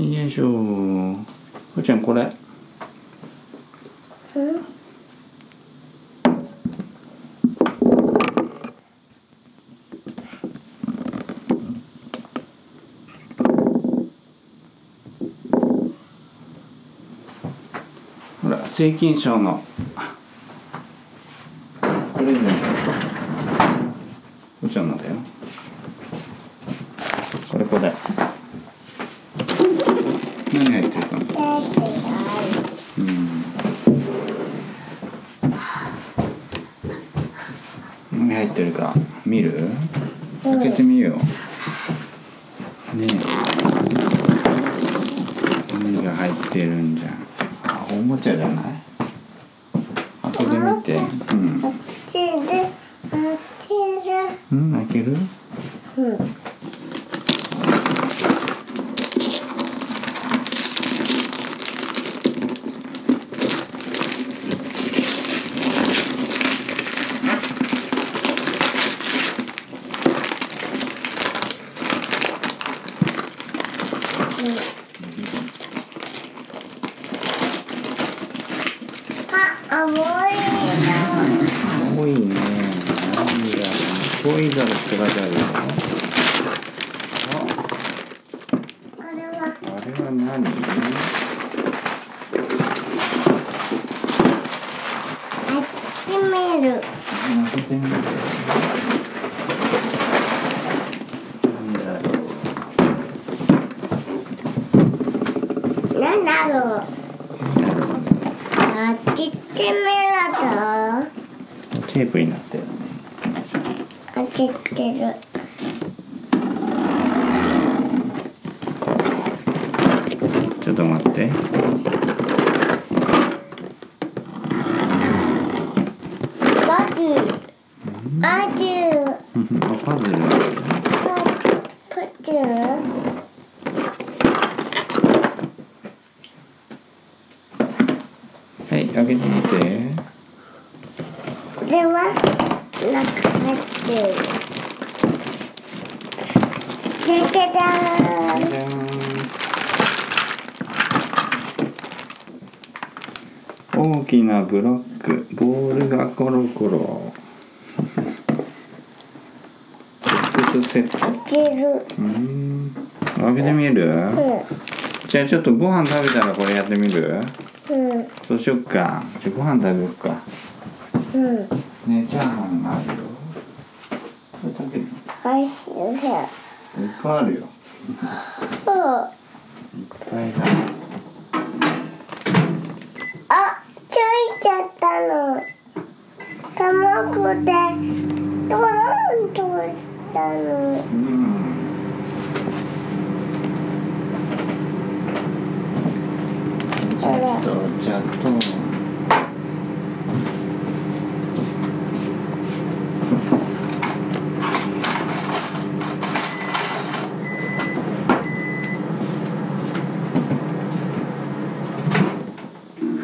よいしょ。ふーちゃんこれ？うん。ほら青金賞のプレゼントふーちゃんのだよこれこれ何入ってるかな手があるうん何入ってるか見る開けてみようねえ何が入ってるんじゃん。あおもちゃじゃない開けてみてうんあっちであっちでうん開けるうんあ、重い多いね何がトイザルって書いてあるよこれはああれは何あっち見る。開けてみなんだろう。あっちってみるとテープになってるね。あっちってるちょっと待ってバズバズあパズルなんだねパズルはい開けてみてこれは中入ってるじーんゃーん大きなブロックボールがコロコロ。ボックスセット出るうーん。開けてみる？うじゃあちょっとご飯食べたらこれやってみる？ん。うん。そうしよっか。じゃあご飯食べよっか。うんねチャーハンがあるよ。これ食べるおいしいねいっぱいあるよ。う。んいっぱいだ。あ、ついちゃったの。卵で、ドロンとしたの。うん。じゃあちょっとお茶と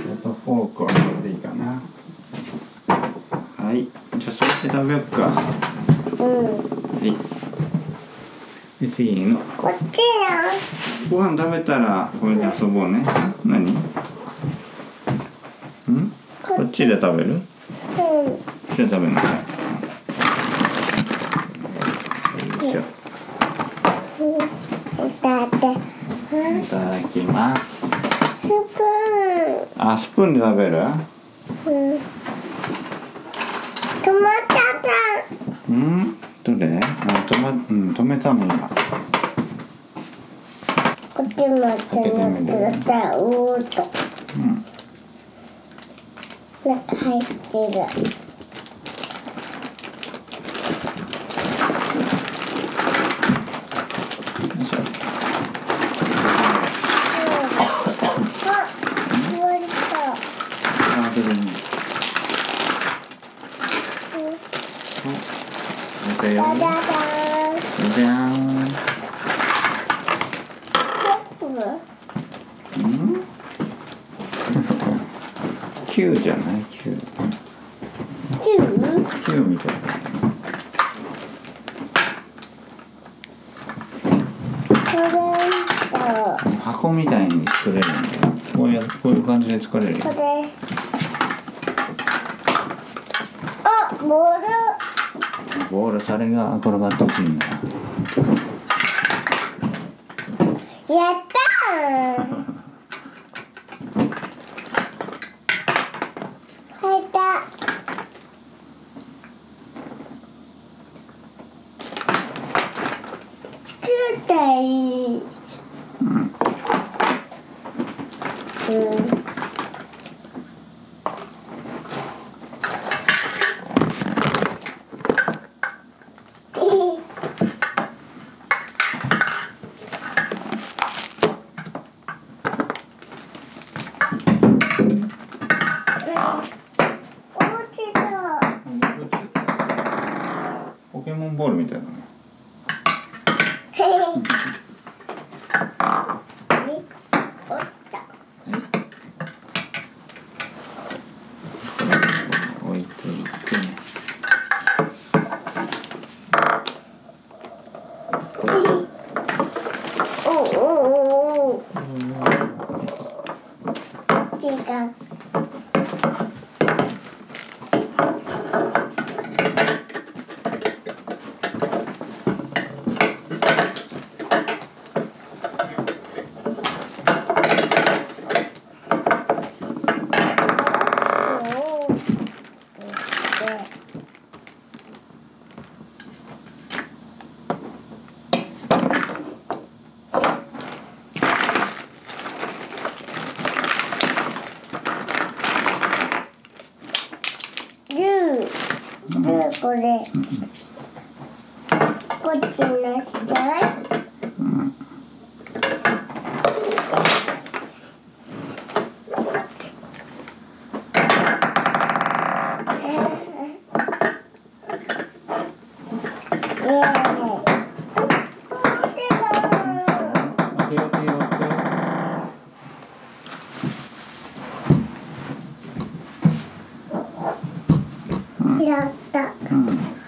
ちょっとフォークを取っていいかなはいじゃあそして食べよっかうん。はいでせーのこっちや。食べたらこれで遊ぼうね。何？ん？こっちで食べる？うん。こっちで食べるの？よいしょ。だって、うんいただきます。スプーあスプーンで食べる？ン。うん。トマトだ。うん？どれ？あ止まうん止めたの今こっちも止まってた。おーっと。うん中入ってる。球球みたいな箱みたいに作れるんだよ。こうやこういう感じで作れるこれ。あボール。ボール。それが転がってほしいんだやったやった。うん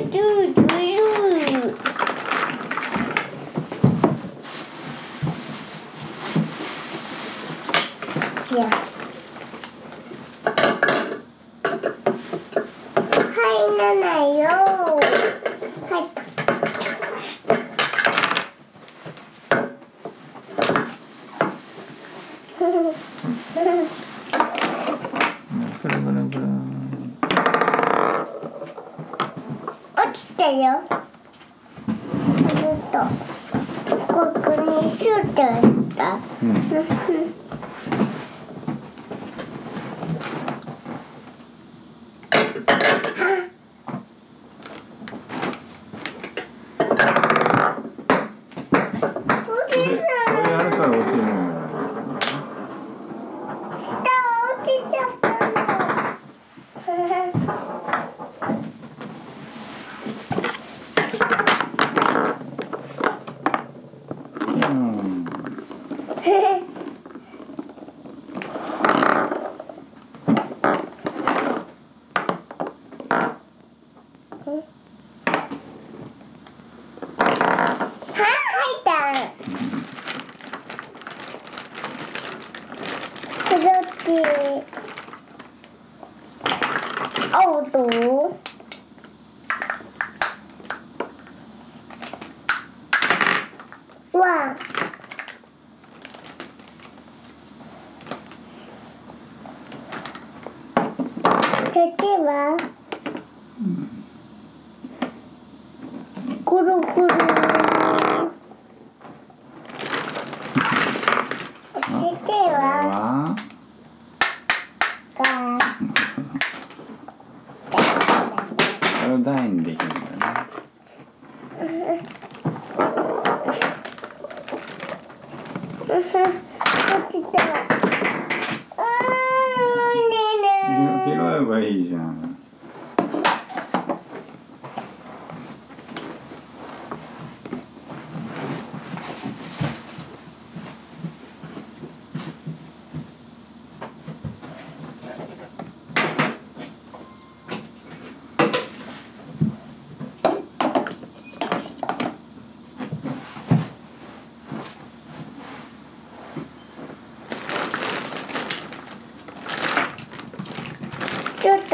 do do do.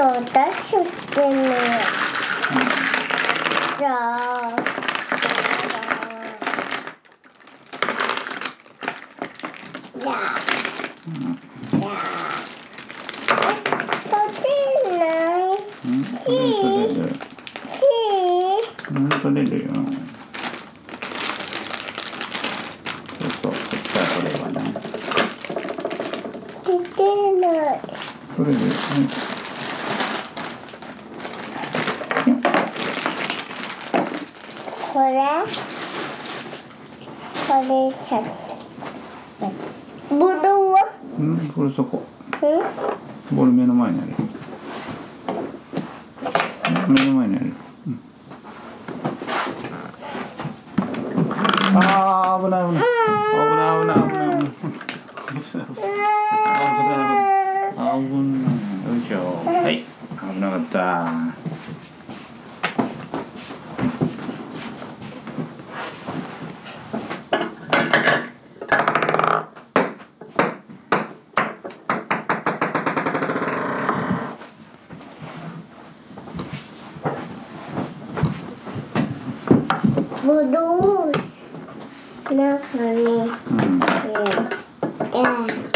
と出してね。じゃあ。これ。これさ。ぶどうは。うん、うん、これそこうん？ボール目の前にあるうん目の前にある、No, honey. Mm. Yeah. Yeah.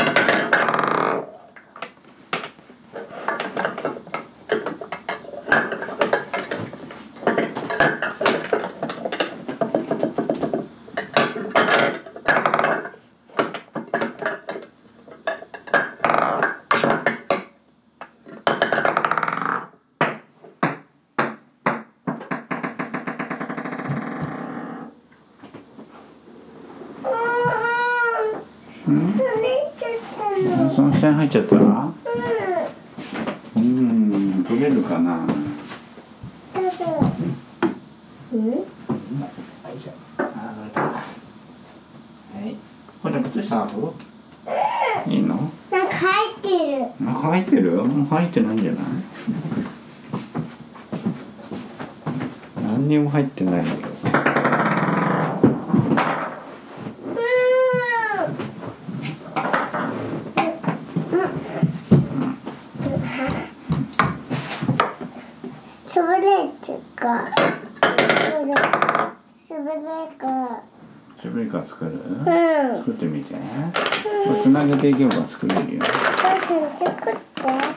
っちゃったら？うん。うん？取れるかな。はい。いいいの？なんか入ってる。あ入ってる？入ってないんじゃない？何にも入ってないけどつぶれてか。つぶれか。シュブリカ作る？うん。作ってみてこれつなげていけば作れるよお母さん作って。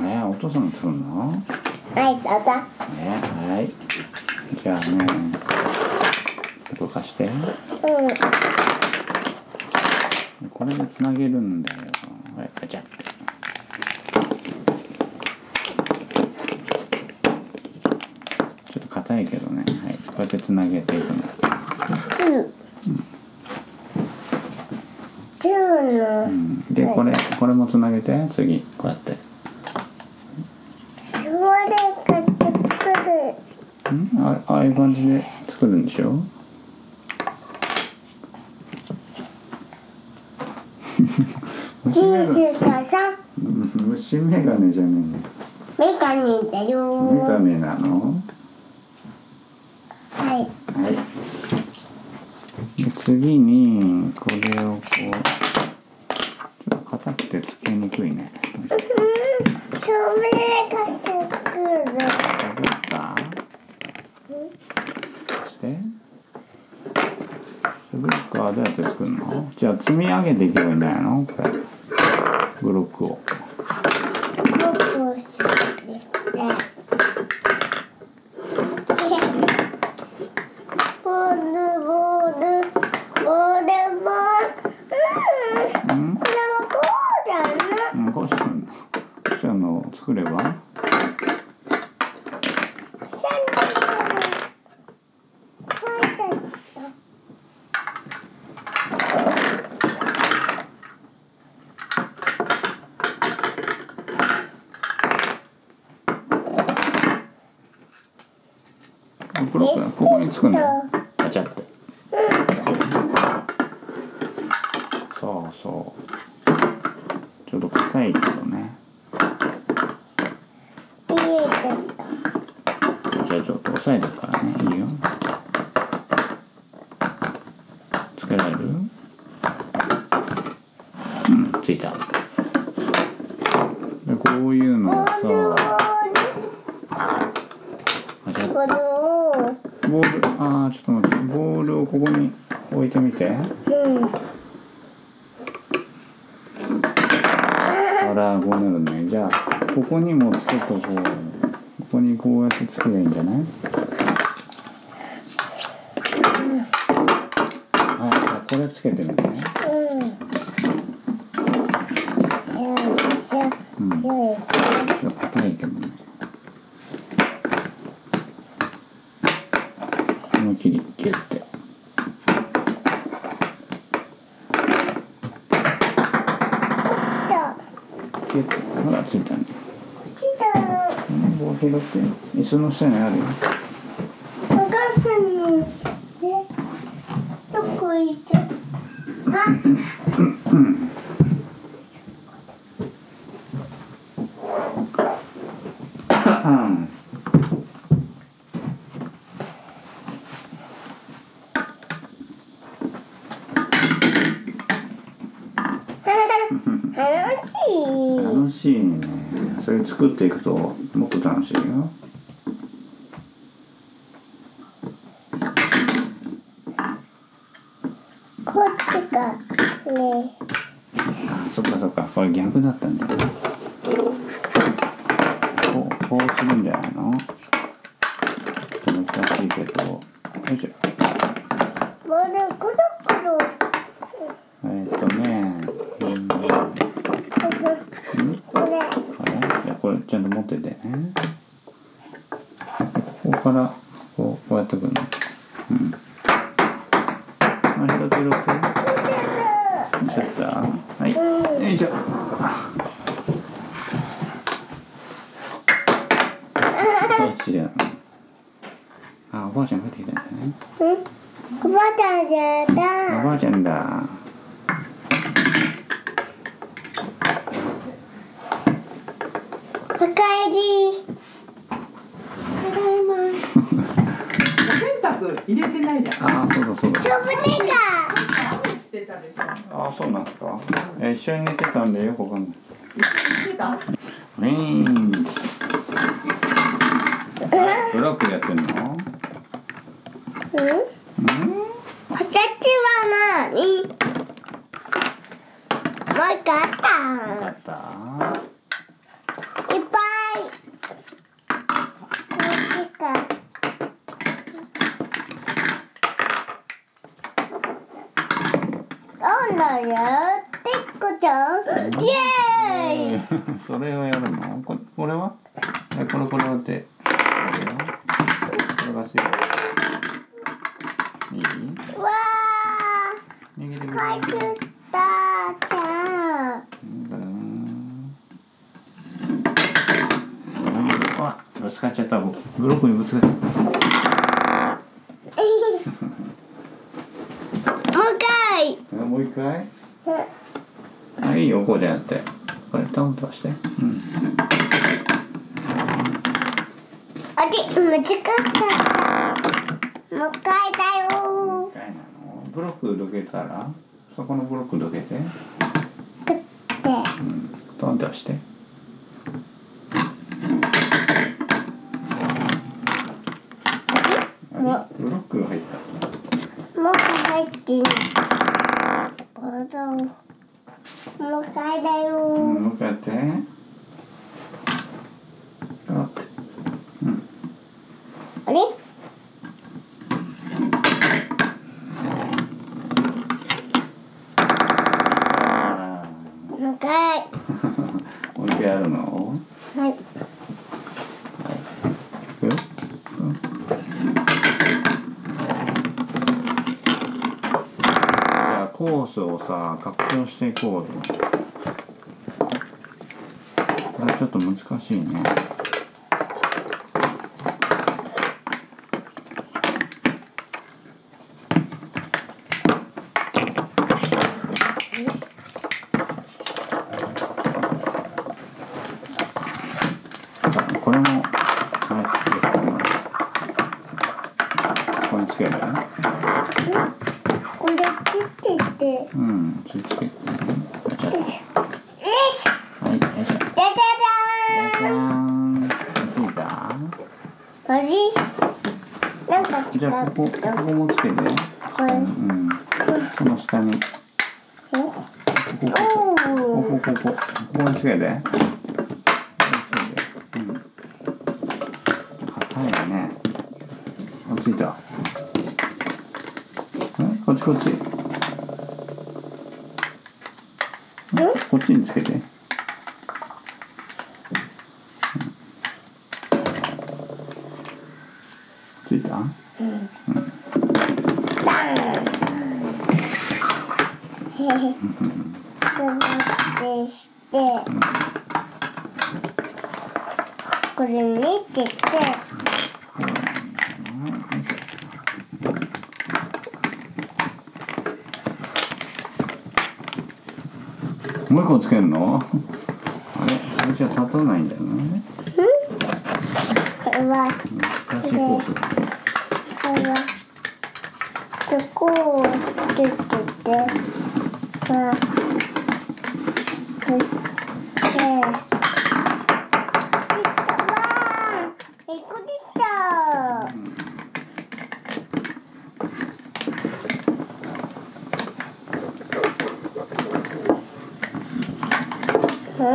えお父さんが作るの？はい、どうぞ。ねはいじゃあねちょっと貸してうん。これでつなげるんだよはいガチャちょっと硬いけどねはいこうやってつなげていくの。うん。でこれこれもつなげて次こうやって。うん？あああいう感じで作るんでしょ？うん虫眼鏡じゃねメガネだえの眼よ。鏡なの？はい。はい。で次にこれをこうちょっと硬くてつけにくいねよいしょつぶれか作る。食べたそしてスブロックはどうやって作るの？じゃあ積み上げていけばいいんじゃないの？これ。ブロックを。僕をするですね。ボールボールボールボール。うん。うんこれはこうだな。うんこうしたのこうしたのを作ればシャン書いてあった。ブロックがここにつくのガチャってそうそう。ちょっと硬いけどね。じゃあちょっと押さえてるからね。いいよつけられるうんついたでこういうのをボールボさール。ちょっと待ってボールをここに置いてみてうんあらこうなるねじゃあここにもつけとこうここにこうやってつけばいいんじゃないはいじゃあこれつけてみてうんよいしょうんよいちょっと硬いけどね。思いっきりギュッて来たギュッてほらついたね。来た。うん棒拾って。椅子の下にあるよお母さんにねどこ行ったあうん楽しい楽しいねそれ作っていくともっと楽しいよ。こっちがね。あそっかそっか。これ逆だったんだ。こうこうするんじゃないの？ちょっと難しいけどよいしょボールくるくるえーっとねうんうんここれれじゃあこれちゃんと持っててねここからこうこうやってくるの。うん。あ拾って拾ってちょっと。はい。よいしょ。あおばあちゃん帰ってきたんだね。うん。おばあちゃんじゃおだ。ばあちゃんだおかえりただいま洗濯入れてないじゃん。あそうだそうだサブネしてたでしょ。あそうなんですかえ一緒に寝てたんでよくわかんないしてた？ウィーンズブロックでやってんのガうんうん形はなにもう一個あっよかったたいっぱいこっちかどんどんやっていくじゃんイエーイ それをやるの？ここれは？えこれこれやってれがし。いい？わ握ってくれるったじゃんあぶつかっちゃった。ブロックにぶつかっちゃっ もう一回。た もう一回？あいいよこうじゃなくて。これトンとして。うん。あった。もう一回だよ。一回なの？ブロックどけたら？そこのブロックどけて。くって。うん。トンと押して。ブロックが入ったもう一回入ってるあどうもう一回だようんもう一回やってあうんあれあもう一回ーもう一回やるのはいいくようんじゃあコースをさ拡張していこうと。これちょっと難しいねあこれもはいここにつけるこれつけてうんついつけてガチャッよいしょよいしはいよいしょょじゃじゃじゃじゃーんついたじゃんおじなんかつじゃあここここもつけてこれうん。その下に。ここここここ。ここここにつけて。ここにつけて。うん。硬いよね。あついた。え？こっちこっち。こっちにつけてついたでしてこれ見て。てもう一個つけるの？あれ？あれじゃ立たないんだよね。これは。難しいコースだこれは。ここをつけててまあそしてわあえこでしたうん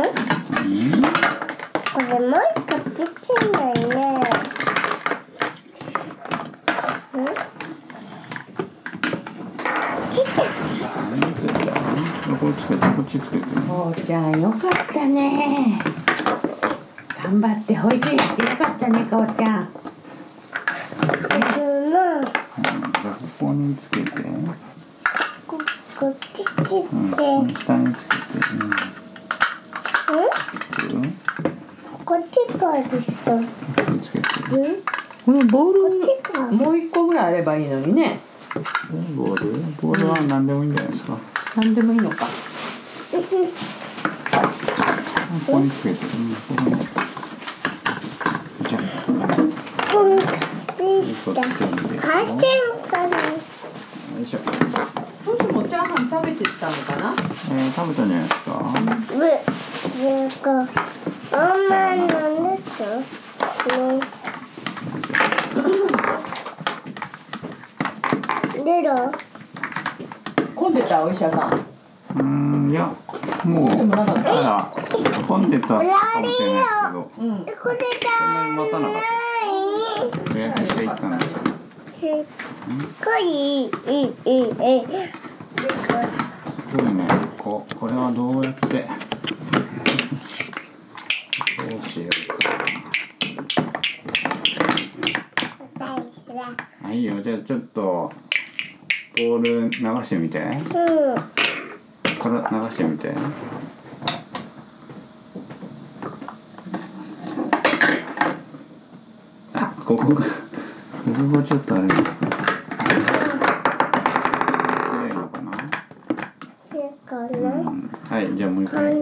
これもう一個ちっちゃいんだよね。うんちっちゃい。何ついたこっちつけてこっちつけておーちゃんよかったね頑張って保育園行ってよかったねかおちゃん。でもじゃあここにつけて。ここっち切って、うん、下につけて。うん。うんこっちからですか。うん。ここにつけてこのボこールもう一個ぐらいあればいいのにね。ボール？ボールは何でもいいんじゃないですか。何でもいいのか。ここにつけて。うんここにじゃん。でした。海鮮かな。よいしょもしもチャーハン食べてたのかなえー、食べたん。じゃないですかぶ、なん。か、あん。まなん。ですか。ね。出ろ。混ん。でたお医者さんうんいやもうもなかっただ混んでたかもしれないですけどうんこれだ。待たなかっない。予約していったんですっごいいいいいいい。すごいねここれはどうやってどうしようかあいいよじゃあちょっとボール流してみてうん。これ流してみてあここが。ここがちょっとあれだ。綺麗なのかなそうかうな。ん。はいじゃあもう一回。う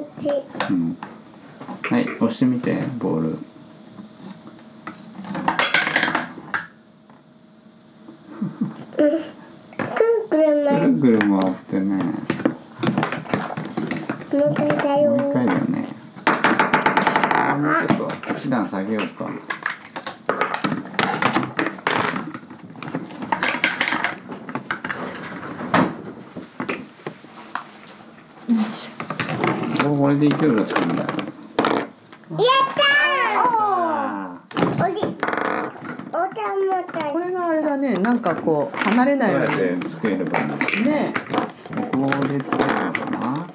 ん。はい押してみてボールくるくるぐ回るぐる回ってねもう一回だよ。もう一回だよねあもうちょっと一段下げようかおこれで勢いがつくんだよやったあー。おり。おたまたこ。れがあれだねなんかこう離れーないよどうにねここでつけるのかなこ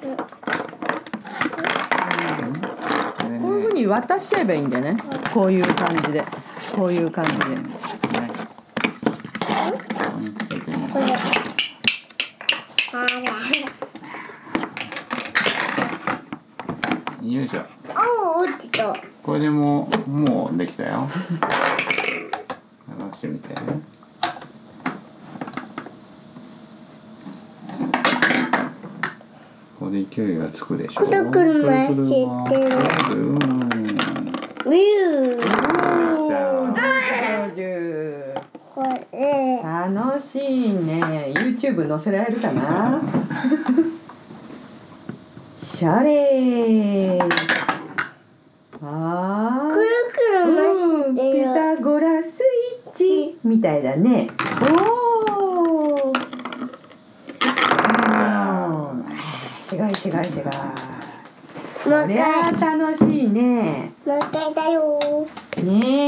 れねこういうふうに渡しちゃえばいいんだよね。こういう感じで。こういう感じで。ねここにつけてねこれ。あら。よいしょおお、落ちた。これでもうもうできたよ。流してみて。ここで勢いがつくでしょ。くるくる回してるウィ楽しいね。YouTube 載せられるかな？シャレ。あくるくる回してピタゴラスイッチみたいだね。おお違い違い違い。これは楽しいね。もう一回だよ。ね